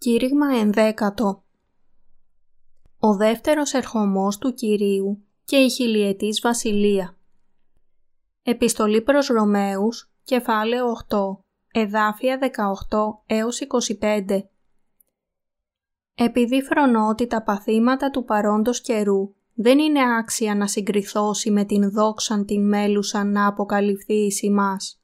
Κήρυγμα ενδέκατο Ο δεύτερος ερχομός του Κυρίου και η χιλιετής βασιλεία Επιστολή προς Ρωμαίους, κεφάλαιο 8, εδάφια 18 έως 25 Επειδή φρονώ ότι τα παθήματα του παρόντος καιρού δεν είναι άξια να συγκριθώσει με την δόξαν την μέλουσαν να αποκαλυφθεί εις ημάς.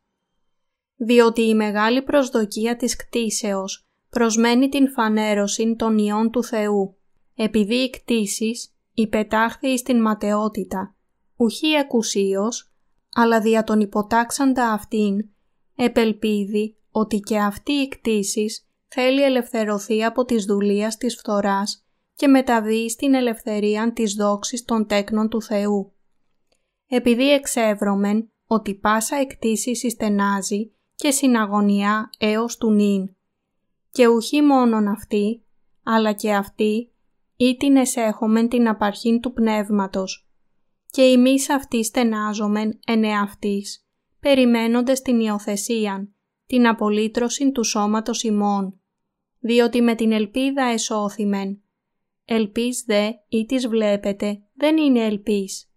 Διότι η μεγάλη προσδοκία της κτίσεως προσμένει την φανέρωση των ιών του Θεού, επειδή οι κτήσεις υπετάχθη στην ματαιότητα, ουχή εκουσίως, αλλά δια τον υποτάξαντα αυτήν, επελπίδει ότι και αυτή η κτήσεις θέλει ελευθερωθεί από τις δουλείας της φθοράς και μεταβεί στην ελευθερία της δόξης των τέκνων του Θεού. Επειδή εξεύρωμεν ότι πάσα εκτίση συστενάζει και συναγωνιά έως του νυν. Και ουχή μόνον αυτή, αλλά και αυτή, ή την εσέχομεν την απαρχήν του πνεύματος. Και εμείς αυτή στενάζομεν εν εαυτής, περιμένοντες την υιοθεσίαν, την απολύτρωση του σώματος ημών. Διότι με την ελπίδα εσώθημεν, Ελπίς δε ή τις βλέπετε δεν είναι ελπίς,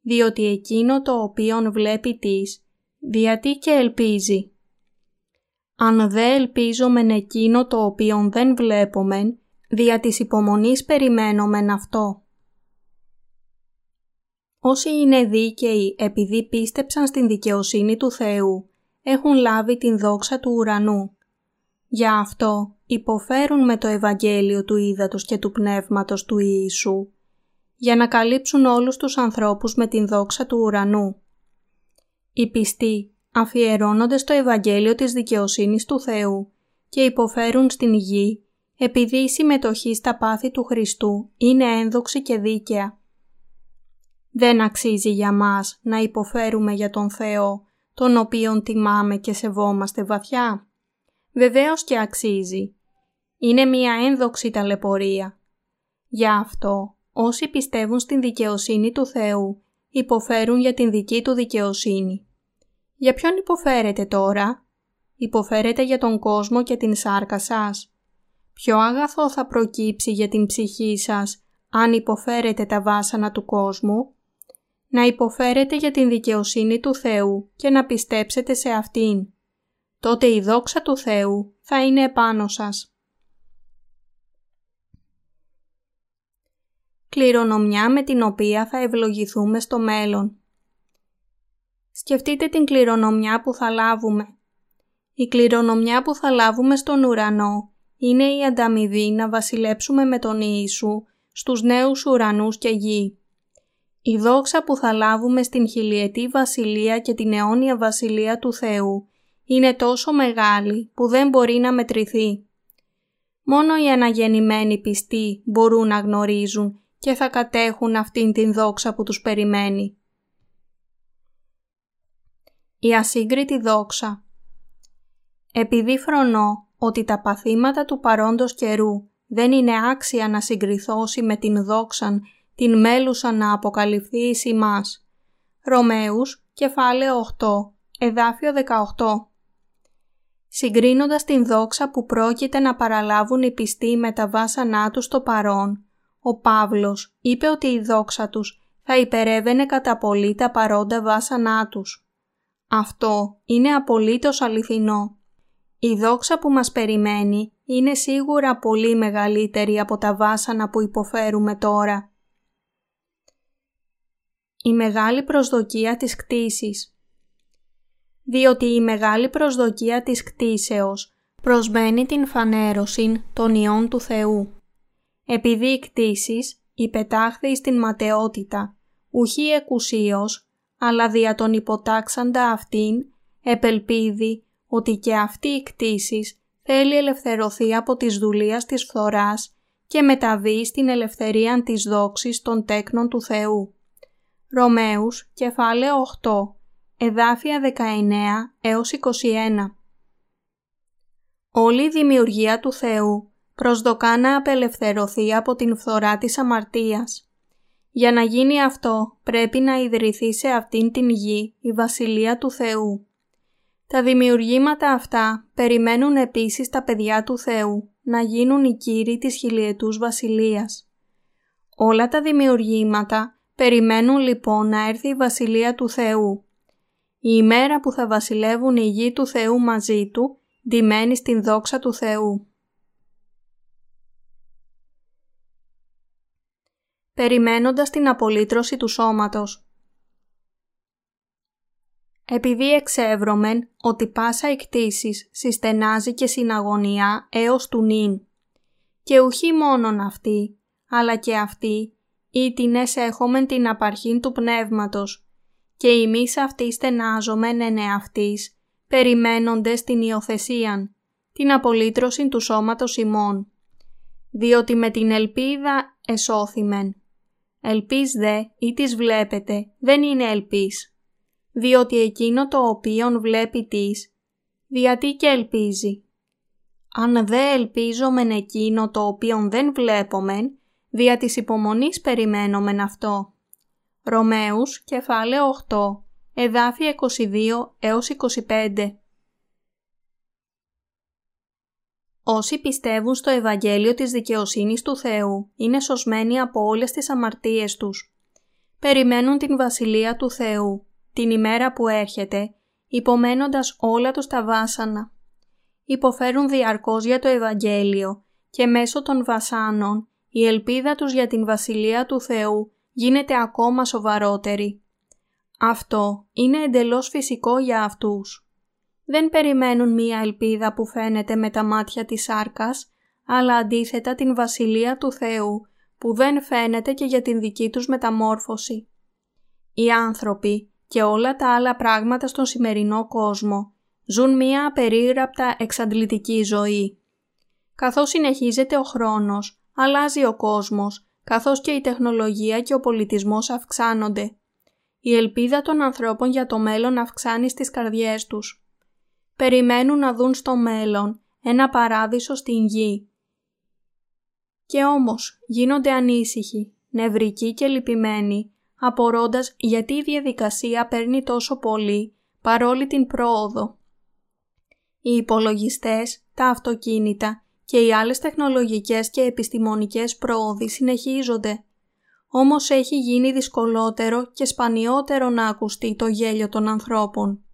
διότι εκείνο το οποίον βλέπει τις, διατί και ελπίζει. Αν δε ελπίζομεν εκείνο το οποίον δεν βλέπομεν, δια της υπομονής περιμένομεν αυτό. Όσοι είναι δίκαιοι επειδή πίστεψαν στην δικαιοσύνη του Θεού, έχουν λάβει την δόξα του ουρανού. Γι' αυτό υποφέρουν με το Ευαγγέλιο του Ήδατος και του Πνεύματος του Ιησού, για να καλύψουν όλους τους ανθρώπους με την δόξα του ουρανού. Οι πιστοί αφιερώνονται στο Ευαγγέλιο της δικαιοσύνης του Θεού και υποφέρουν στην γη επειδή η συμμετοχή στα πάθη του Χριστού είναι ένδοξη και δίκαια. Δεν αξίζει για μας να υποφέρουμε για τον Θεό, τον οποίον τιμάμε και σεβόμαστε βαθιά. Βεβαίως και αξίζει. Είναι μια ένδοξη ταλαιπωρία. Γι' αυτό όσοι πιστεύουν στην δικαιοσύνη του Θεού υποφέρουν για την δική του δικαιοσύνη. Για ποιον υποφέρετε τώρα; Υποφέρετε για τον κόσμο και την σάρκα σας. Ποιο αγαθό θα προκύψει για την ψυχή σας αν υποφέρετε τα βάσανα του κόσμου; Να υποφέρετε για την δικαιοσύνη του Θεού και να πιστέψετε σε Αυτήν. Τότε η δόξα του Θεού θα είναι επάνω σας. Κληρονομιά με την οποία θα ευλογηθούμε στο μέλλον. Σκεφτείτε την κληρονομιά που θα λάβουμε. Η κληρονομιά που θα λάβουμε στον ουρανό είναι η ανταμοιβή να βασιλέψουμε με τον Ιησού στους νέους ουρανούς και γη. Η δόξα που θα λάβουμε στην χιλιετή βασιλεία και την αιώνια βασιλεία του Θεού είναι τόσο μεγάλη που δεν μπορεί να μετρηθεί. Μόνο οι αναγεννημένοι πιστοί μπορούν να γνωρίζουν και θα κατέχουν αυτήν την δόξα που τους περιμένει. Η ασύγκριτη δόξα Επειδή φρονώ ότι τα παθήματα του παρόντος καιρού δεν είναι άξια να συγκριθώσει με την δόξαν, την μέλουσα να αποκαλυφθεί εις ημάς. Ρωμαίους, κεφάλαιο 8, εδάφιο 18 Συγκρίνοντας την δόξα που πρόκειται να παραλάβουν οι πιστοί με τα βάσανά τους στο παρόν, ο Παύλος είπε ότι η δόξα τους θα υπερεύαινε κατά πολύ τα παρόντα βάσανά τους. Αυτό είναι απολύτως αληθινό. Η δόξα που μας περιμένει είναι σίγουρα πολύ μεγαλύτερη από τα βάσανα που υποφέρουμε τώρα. Η μεγάλη προσδοκία της κτήσης Διότι η μεγάλη προσδοκία της κτήσεως προσμένει την φανέρωση των ιών του Θεού. Επειδή οι κτήσεις υπετάχθη στην ματαιότητα, ουχή εκουσίως, αλλά δια τον υποτάξαντα αυτήν, επελπίδει ότι και αυτή η κτήσεις θέλει ελευθερωθεί από τις δουλείας της φθοράς και μεταβεί στην ελευθερία της δόξης των τέκνων του Θεού. Ρωμαίους, κεφάλαιο 8, εδάφια 19 έως 21 Όλη η δημιουργία του Θεού προσδοκά να απελευθερωθεί από την φθορά της αμαρτίας. Για να γίνει αυτό πρέπει να ιδρυθεί σε αυτήν την γη η Βασιλεία του Θεού. Τα δημιουργήματα αυτά περιμένουν επίσης τα παιδιά του Θεού. να γίνουν οι κύριοι της χιλιετούς βασιλείας. Όλα τα δημιουργήματα περιμένουν λοιπόν να έρθει η βασιλεία του Θεού. Η ημέρα που θα βασιλεύουν οι γη του Θεού μαζί του, ντυμένοι στην δόξα του Θεού. Περιμένοντας την απολύτρωση του σώματος. Επειδή εξεύρωμεν ότι πάσα εκτίσεις συστενάζει και συναγωνιά έως του νυν. Και ουχή μόνον αυτή, αλλά και αυτή, ή την έχομεν την απαρχήν του πνεύματος, και εμείς αυτή στενάζομεν εν εαυτής, περιμένοντες την υιοθεσίαν, την απολύτρωση του σώματος ημών. Διότι με την ελπίδα εσώθημεν. Ελπίς δε ή τις βλέπετε δεν είναι ελπίς διότι εκείνο το οποίον βλέπει τις, διατί και ελπίζει. Αν δε ελπίζομεν εκείνο το οποίον δεν βλέπομεν, δια της υπομονής περιμένομεν αυτό. Ρωμαίους, κεφάλαιο 8, εδάφια 22 έως 25. Όσοι πιστεύουν στο Ευαγγέλιο της δικαιοσύνης του Θεού είναι σωσμένοι από όλες τις αμαρτίες τους. Περιμένουν την Βασιλεία του Θεού την ημέρα που έρχεται, υπομένοντας όλα τους τα βάσανα. Υποφέρουν διαρκώς για το Ευαγγέλιο και μέσω των βασάνων η ελπίδα τους για την Βασιλεία του Θεού γίνεται ακόμα σοβαρότερη. Αυτό είναι εντελώς φυσικό για αυτούς. Δεν περιμένουν μία ελπίδα που φαίνεται με τα μάτια της σάρκας, αλλά αντίθετα την Βασιλεία του Θεού που δεν φαίνεται και για την δική τους μεταμόρφωση. Οι άνθρωποι και όλα τα άλλα πράγματα στον σημερινό κόσμο ζουν μία απερίγραπτα εξαντλητική ζωή. Καθώς συνεχίζεται ο χρόνος, αλλάζει ο κόσμος, καθώς και η τεχνολογία και ο πολιτισμός αυξάνονται. Η ελπίδα των ανθρώπων για το μέλλον αυξάνει στις καρδιές τους. Περιμένουν να δουν στο μέλλον ένα παράδεισο στην γη. Και όμως γίνονται ανήσυχοι, νευρικοί και λυπημένοι απορώντας γιατί η διαδικασία παίρνει τόσο πολύ παρόλη την πρόοδο. Οι υπολογιστές, τα αυτοκίνητα και οι άλλες τεχνολογικές και επιστημονικές πρόοδοι συνεχίζονται. Όμως έχει γίνει δυσκολότερο και σπανιότερο να ακουστεί το γέλιο των ανθρώπων.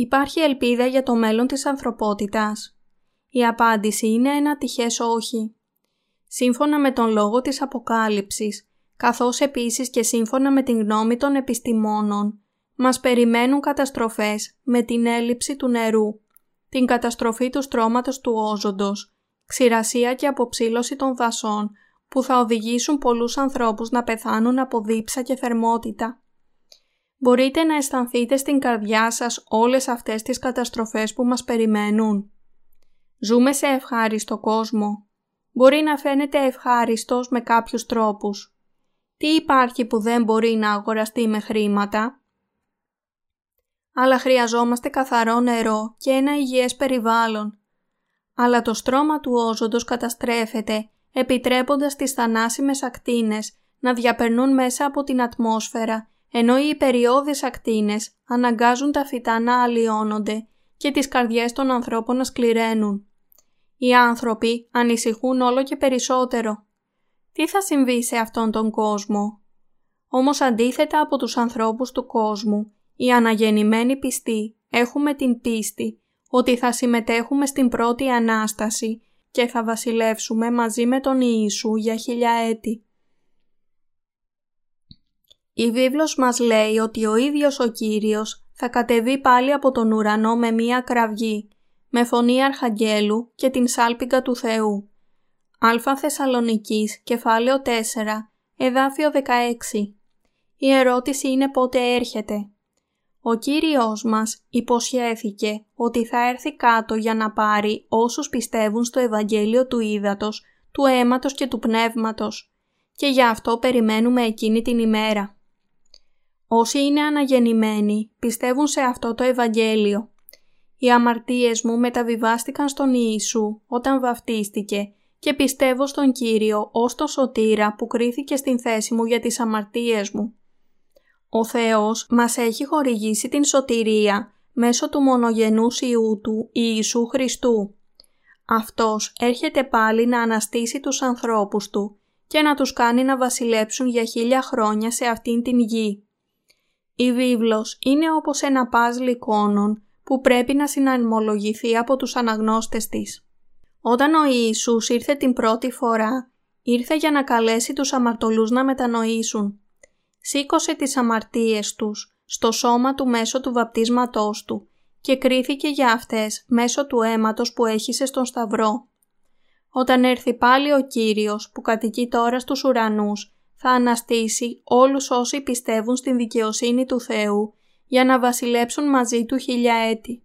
Υπάρχει ελπίδα για το μέλλον της ανθρωπότητας. Η απάντηση είναι ένα τυχές όχι. Σύμφωνα με τον λόγο της Αποκάλυψης, καθώς επίσης και σύμφωνα με την γνώμη των επιστημόνων, μας περιμένουν καταστροφές με την έλλειψη του νερού, την καταστροφή του στρώματος του όζοντος, ξηρασία και αποψήλωση των δασών που θα οδηγήσουν πολλούς ανθρώπους να πεθάνουν από δίψα και θερμότητα. Μπορείτε να αισθανθείτε στην καρδιά σας όλες αυτές τις καταστροφές που μας περιμένουν. Ζούμε σε ευχάριστο κόσμο. Μπορεί να φαίνεται ευχάριστος με κάποιους τρόπους. Τι υπάρχει που δεν μπορεί να αγοραστεί με χρήματα; Αλλά χρειαζόμαστε καθαρό νερό και ένα υγιές περιβάλλον. Αλλά το στρώμα του όζοντος καταστρέφεται επιτρέποντας τις θανάσιμες ακτίνες να διαπερνούν μέσα από την ατμόσφαιρα ενώ οι υπεριώδεις ακτίνες αναγκάζουν τα φυτά να αλλοιώνονται και τις καρδιές των ανθρώπων να σκληραίνουν. Οι άνθρωποι ανησυχούν όλο και περισσότερο τι θα συμβεί σε αυτόν τον κόσμο; Όμως αντίθετα από τους ανθρώπους του κόσμου, οι αναγεννημένοι πιστοί έχουμε την πίστη ότι θα συμμετέχουμε στην πρώτη Ανάσταση και θα βασιλεύσουμε μαζί με τον Ιησού για χιλιά έτη. Η βίβλος μας λέει ότι ο ίδιος ο Κύριος θα κατεβεί πάλι από τον ουρανό με μία κραυγή, με φωνή αρχαγγέλου και την σάλπιγγα του Θεού Α Θεσσαλονικής, κεφάλαιο 4, εδάφιο 16. Η ερώτηση είναι πότε έρχεται. Ο Κύριος μας υποσχέθηκε ότι θα έρθει κάτω για να πάρει όσους πιστεύουν στο Ευαγγέλιο του Ήδατος, του αίματος και του πνεύματος και γι' αυτό περιμένουμε εκείνη την ημέρα. Όσοι είναι αναγεννημένοι πιστεύουν σε αυτό το Ευαγγέλιο. Οι αμαρτίες μου μεταβιβάστηκαν στον Ιησού όταν βαφτίστηκε και πιστεύω στον Κύριο ως το σωτήρα που κρίθηκε στην θέση μου για τις αμαρτίες μου. Ο Θεός μας έχει χορηγήσει την σωτηρία μέσω του μονογενούς Ιού Του Ιησού Χριστού. Αυτός έρχεται πάλι να αναστήσει τους ανθρώπους του και να τους κάνει να βασιλέψουν για χίλια χρόνια σε αυτήν την γη. Η βίβλος είναι όπως ένα παζλ εικόνων που πρέπει να συναρμολογηθεί από τους αναγνώστες της. Όταν ο Ιησούς ήρθε την πρώτη φορά, ήρθε για να καλέσει τους αμαρτωλούς να μετανοήσουν. Σήκωσε τις αμαρτίες τους στο σώμα του μέσω του βαπτίσματός του και κρίθηκε για αυτές μέσω του αίματος που έχησε στον Σταυρό. Όταν έρθει πάλι ο Κύριος που κατοικεί τώρα στους ουρανούς, θα αναστήσει όλους όσοι πιστεύουν στην δικαιοσύνη του Θεού για να βασιλέψουν μαζί του χιλιά έτη.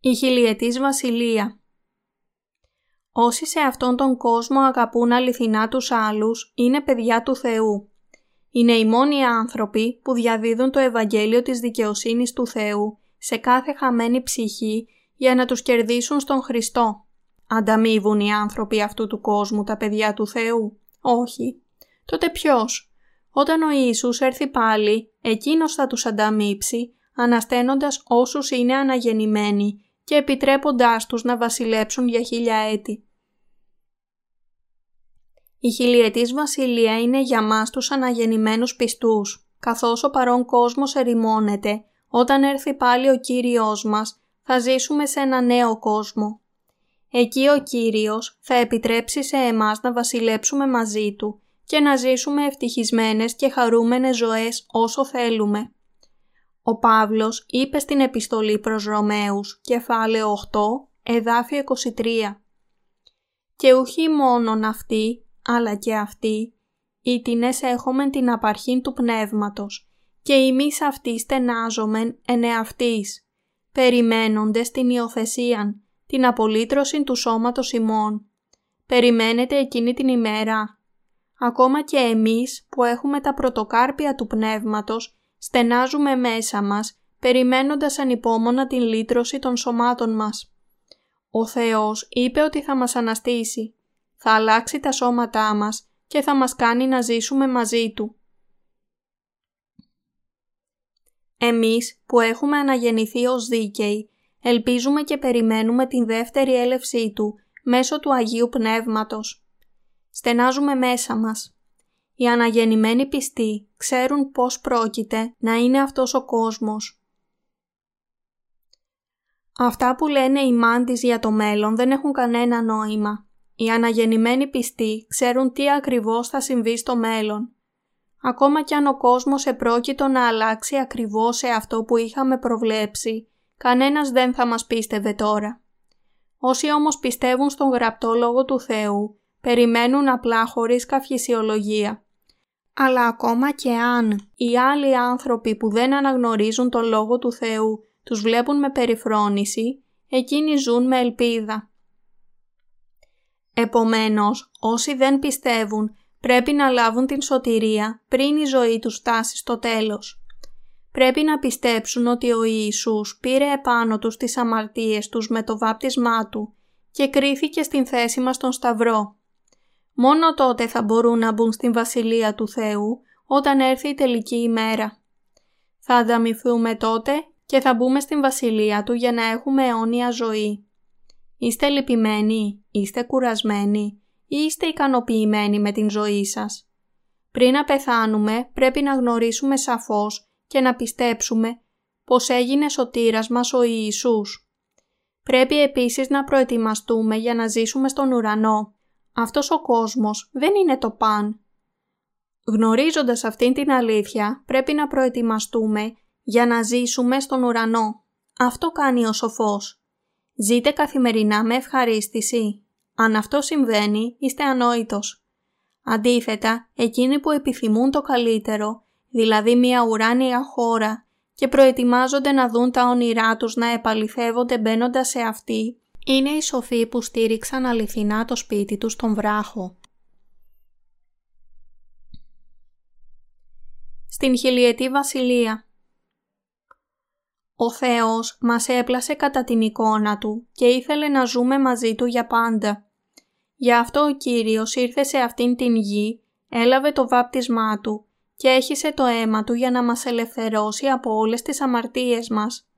Η χιλιετής βασιλεία Όσοι σε αυτόν τον κόσμο αγαπούν αληθινά τους άλλους, είναι παιδιά του Θεού. Είναι οι μόνοι άνθρωποι που διαδίδουν το Ευαγγέλιο της δικαιοσύνης του Θεού σε κάθε χαμένη ψυχή για να τους κερδίσουν στον Χριστό. Ανταμείβουν οι άνθρωποι αυτού του κόσμου τα παιδιά του Θεού; Όχι. Τότε ποιος; Όταν ο Ιησούς έρθει πάλι, εκείνος θα τους ανταμείψει, ανασταίνοντας όσους είναι αναγεννημένοι και επιτρέποντάς τους να βασιλέψουν για χίλια έτη. Η χιλιετής βασιλεία είναι για μας τους αναγεννημένους πιστούς, καθώς ο παρόν κόσμος ερημώνεται, όταν έρθει πάλι ο Κύριος μας, θα ζήσουμε σε ένα νέο κόσμο. Εκεί ο Κύριος θα επιτρέψει σε εμάς να βασιλέψουμε μαζί Του και να ζήσουμε ευτυχισμένες και χαρούμενες ζωές όσο θέλουμε. Ο Παύλος είπε στην επιστολή προς Ρωμαίους, κεφάλαιο 8, εδάφιο 23 «Και ουχή μόνον αυτοί, αλλά και αυτοί, οι τινές έχομεν την απαρχήν του πνεύματος, και εμείς αυτοί στενάζομεν εν εαυτής, περιμένοντες την υιοθεσίαν, την απολύτρωση του σώματος ημών. Περιμένετε εκείνη την ημέρα. Ακόμα και εμείς που έχουμε τα πρωτοκάρπια του πνεύματος, στενάζουμε μέσα μας, περιμένοντας ανυπόμονα την λύτρωση των σωμάτων μας. Ο Θεός είπε ότι θα μας αναστήσει, θα αλλάξει τα σώματά μας και θα μας κάνει να ζήσουμε μαζί Του. Εμείς που έχουμε αναγεννηθεί ως δίκαιοι, ελπίζουμε και περιμένουμε την δεύτερη έλευσή Του μέσω του Αγίου Πνεύματος. Στενάζουμε μέσα μας. Οι αναγεννημένοι πιστοί ξέρουν πώς πρόκειται να είναι αυτός ο κόσμος. Αυτά που λένε οι μάντις για το μέλλον δεν έχουν κανένα νόημα. Οι αναγεννημένοι πιστοί ξέρουν τι ακριβώς θα συμβεί στο μέλλον. Ακόμα κι αν ο κόσμος επρόκειτο να αλλάξει ακριβώς σε αυτό που είχαμε προβλέψει, κανένας δεν θα μας πίστευε τώρα. Όσοι όμως πιστεύουν στον γραπτό Λόγο του Θεού, περιμένουν απλά χωρίς καυχησιολογία. Αλλά ακόμα και αν οι άλλοι άνθρωποι που δεν αναγνωρίζουν τον Λόγο του Θεού τους βλέπουν με περιφρόνηση, εκείνοι ζουν με ελπίδα. Επομένως, όσοι δεν πιστεύουν πρέπει να λάβουν την σωτηρία πριν η ζωή τους φτάσει στο τέλος. Πρέπει να πιστέψουν ότι ο Ιησούς πήρε επάνω τους τις αμαρτίες τους με το βάπτισμά Του και κρίθηκε στην θέση μας στον Σταυρό. Μόνο τότε θα μπορούν να μπουν στην Βασιλεία του Θεού όταν έρθει η τελική ημέρα. Θα ανταμυφθούμε τότε και θα μπούμε στην Βασιλεία Του για να έχουμε αιώνια ζωή. Είστε λυπημένοι, είστε κουρασμένοι ή είστε ικανοποιημένοι με την ζωή σας. Πριν να πεθάνουμε πρέπει να γνωρίσουμε σαφώς και να πιστέψουμε πως έγινε σωτήρας μας ο Ιησούς. Πρέπει επίσης να προετοιμαστούμε για να ζήσουμε στον ουρανό. Αυτός ο κόσμος δεν είναι το παν. Γνωρίζοντας αυτήν την αλήθεια πρέπει να προετοιμαστούμε για να ζήσουμε στον ουρανό. Αυτό κάνει ο σοφός. Ζείτε καθημερινά με ευχαρίστηση. Αν αυτό συμβαίνει, είστε ανόητος. Αντίθετα, εκείνοι που επιθυμούν το καλύτερο, δηλαδή μια ουράνια χώρα και προετοιμάζονται να δουν τα όνειρά τους να επαληθεύονται μπαίνοντας σε αυτή, είναι οι σοφοί που στήριξαν αληθινά το σπίτι τους στον βράχο. Στην χιλιετή βασιλεία ο Θεός μας έπλασε κατά την εικόνα Του και ήθελε να ζούμε μαζί Του για πάντα. Γι' αυτό ο Κύριος ήρθε σε αυτήν την γη, έλαβε το βάπτισμά Του και έχισε το αίμα Του για να μας ελευθερώσει από όλες τις αμαρτίες μας.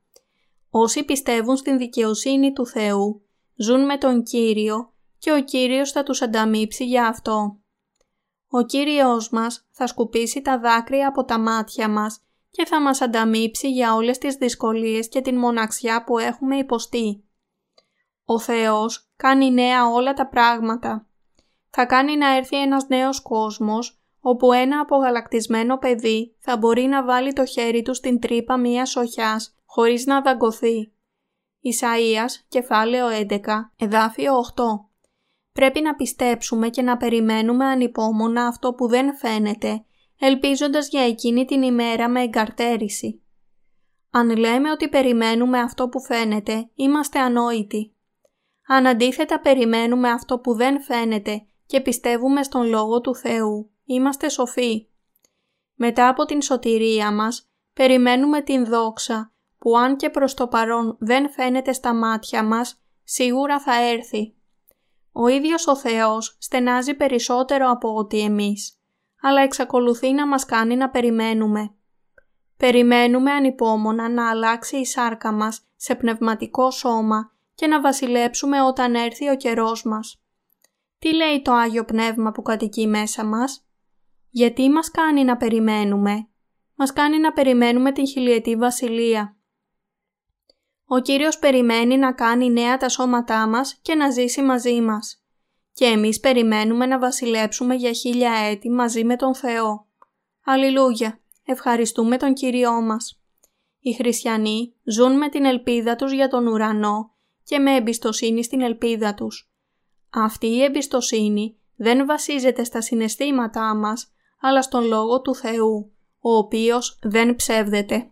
Όσοι πιστεύουν στην δικαιοσύνη του Θεού, ζουν με τον Κύριο και ο Κύριος θα τους ανταμείψει για αυτό. Ο Κύριος μας θα σκουπίσει τα δάκρυα από τα μάτια μας και θα μας ανταμείψει για όλες τις δυσκολίες και την μοναξιά που έχουμε υποστεί. Ο Θεός κάνει νέα όλα τα πράγματα. Θα κάνει να έρθει ένας νέος κόσμος όπου ένα απογαλακτισμένο παιδί θα μπορεί να βάλει το χέρι του στην τρύπα μίας σοχιάς χωρίς να δαγκωθεί. Ισαΐας, κεφάλαιο 11, εδάφιο 8 Πρέπει να πιστέψουμε και να περιμένουμε ανυπόμονα αυτό που δεν φαίνεται, ελπίζοντας για εκείνη την ημέρα με εγκαρτέρηση. Αν λέμε ότι περιμένουμε αυτό που φαίνεται, είμαστε ανόητοι. Αν αντίθετα περιμένουμε αυτό που δεν φαίνεται και πιστεύουμε στον Λόγο του Θεού, είμαστε σοφοί. Μετά από την σωτηρία μας, περιμένουμε την δόξα που αν και προς το παρόν δεν φαίνεται στα μάτια μας, σίγουρα θα έρθει. Ο ίδιος ο Θεός στενάζει περισσότερο από ό,τι εμείς, αλλά εξακολουθεί να μας κάνει να περιμένουμε. Περιμένουμε ανυπόμονα να αλλάξει η σάρκα μας σε πνευματικό σώμα και να βασιλέψουμε όταν έρθει ο καιρός μας. Τι λέει το Άγιο Πνεύμα που κατοικεί μέσα μας; Γιατί μας κάνει να περιμένουμε; Μας κάνει να περιμένουμε την χιλιετή βασιλεία. Ο Κύριος περιμένει να κάνει νέα τα σώματά μας και να ζήσει μαζί μας. Και εμείς περιμένουμε να βασιλέψουμε για χίλια έτη μαζί με τον Θεό. Αλληλούια! Ευχαριστούμε τον Κύριό μας. Οι χριστιανοί ζουν με την ελπίδα τους για τον ουρανό και με εμπιστοσύνη στην ελπίδα τους. Αυτή η εμπιστοσύνη δεν βασίζεται στα συναισθήματά μας, αλλά στον Λόγο του Θεού, ο οποίος δεν ψεύδεται.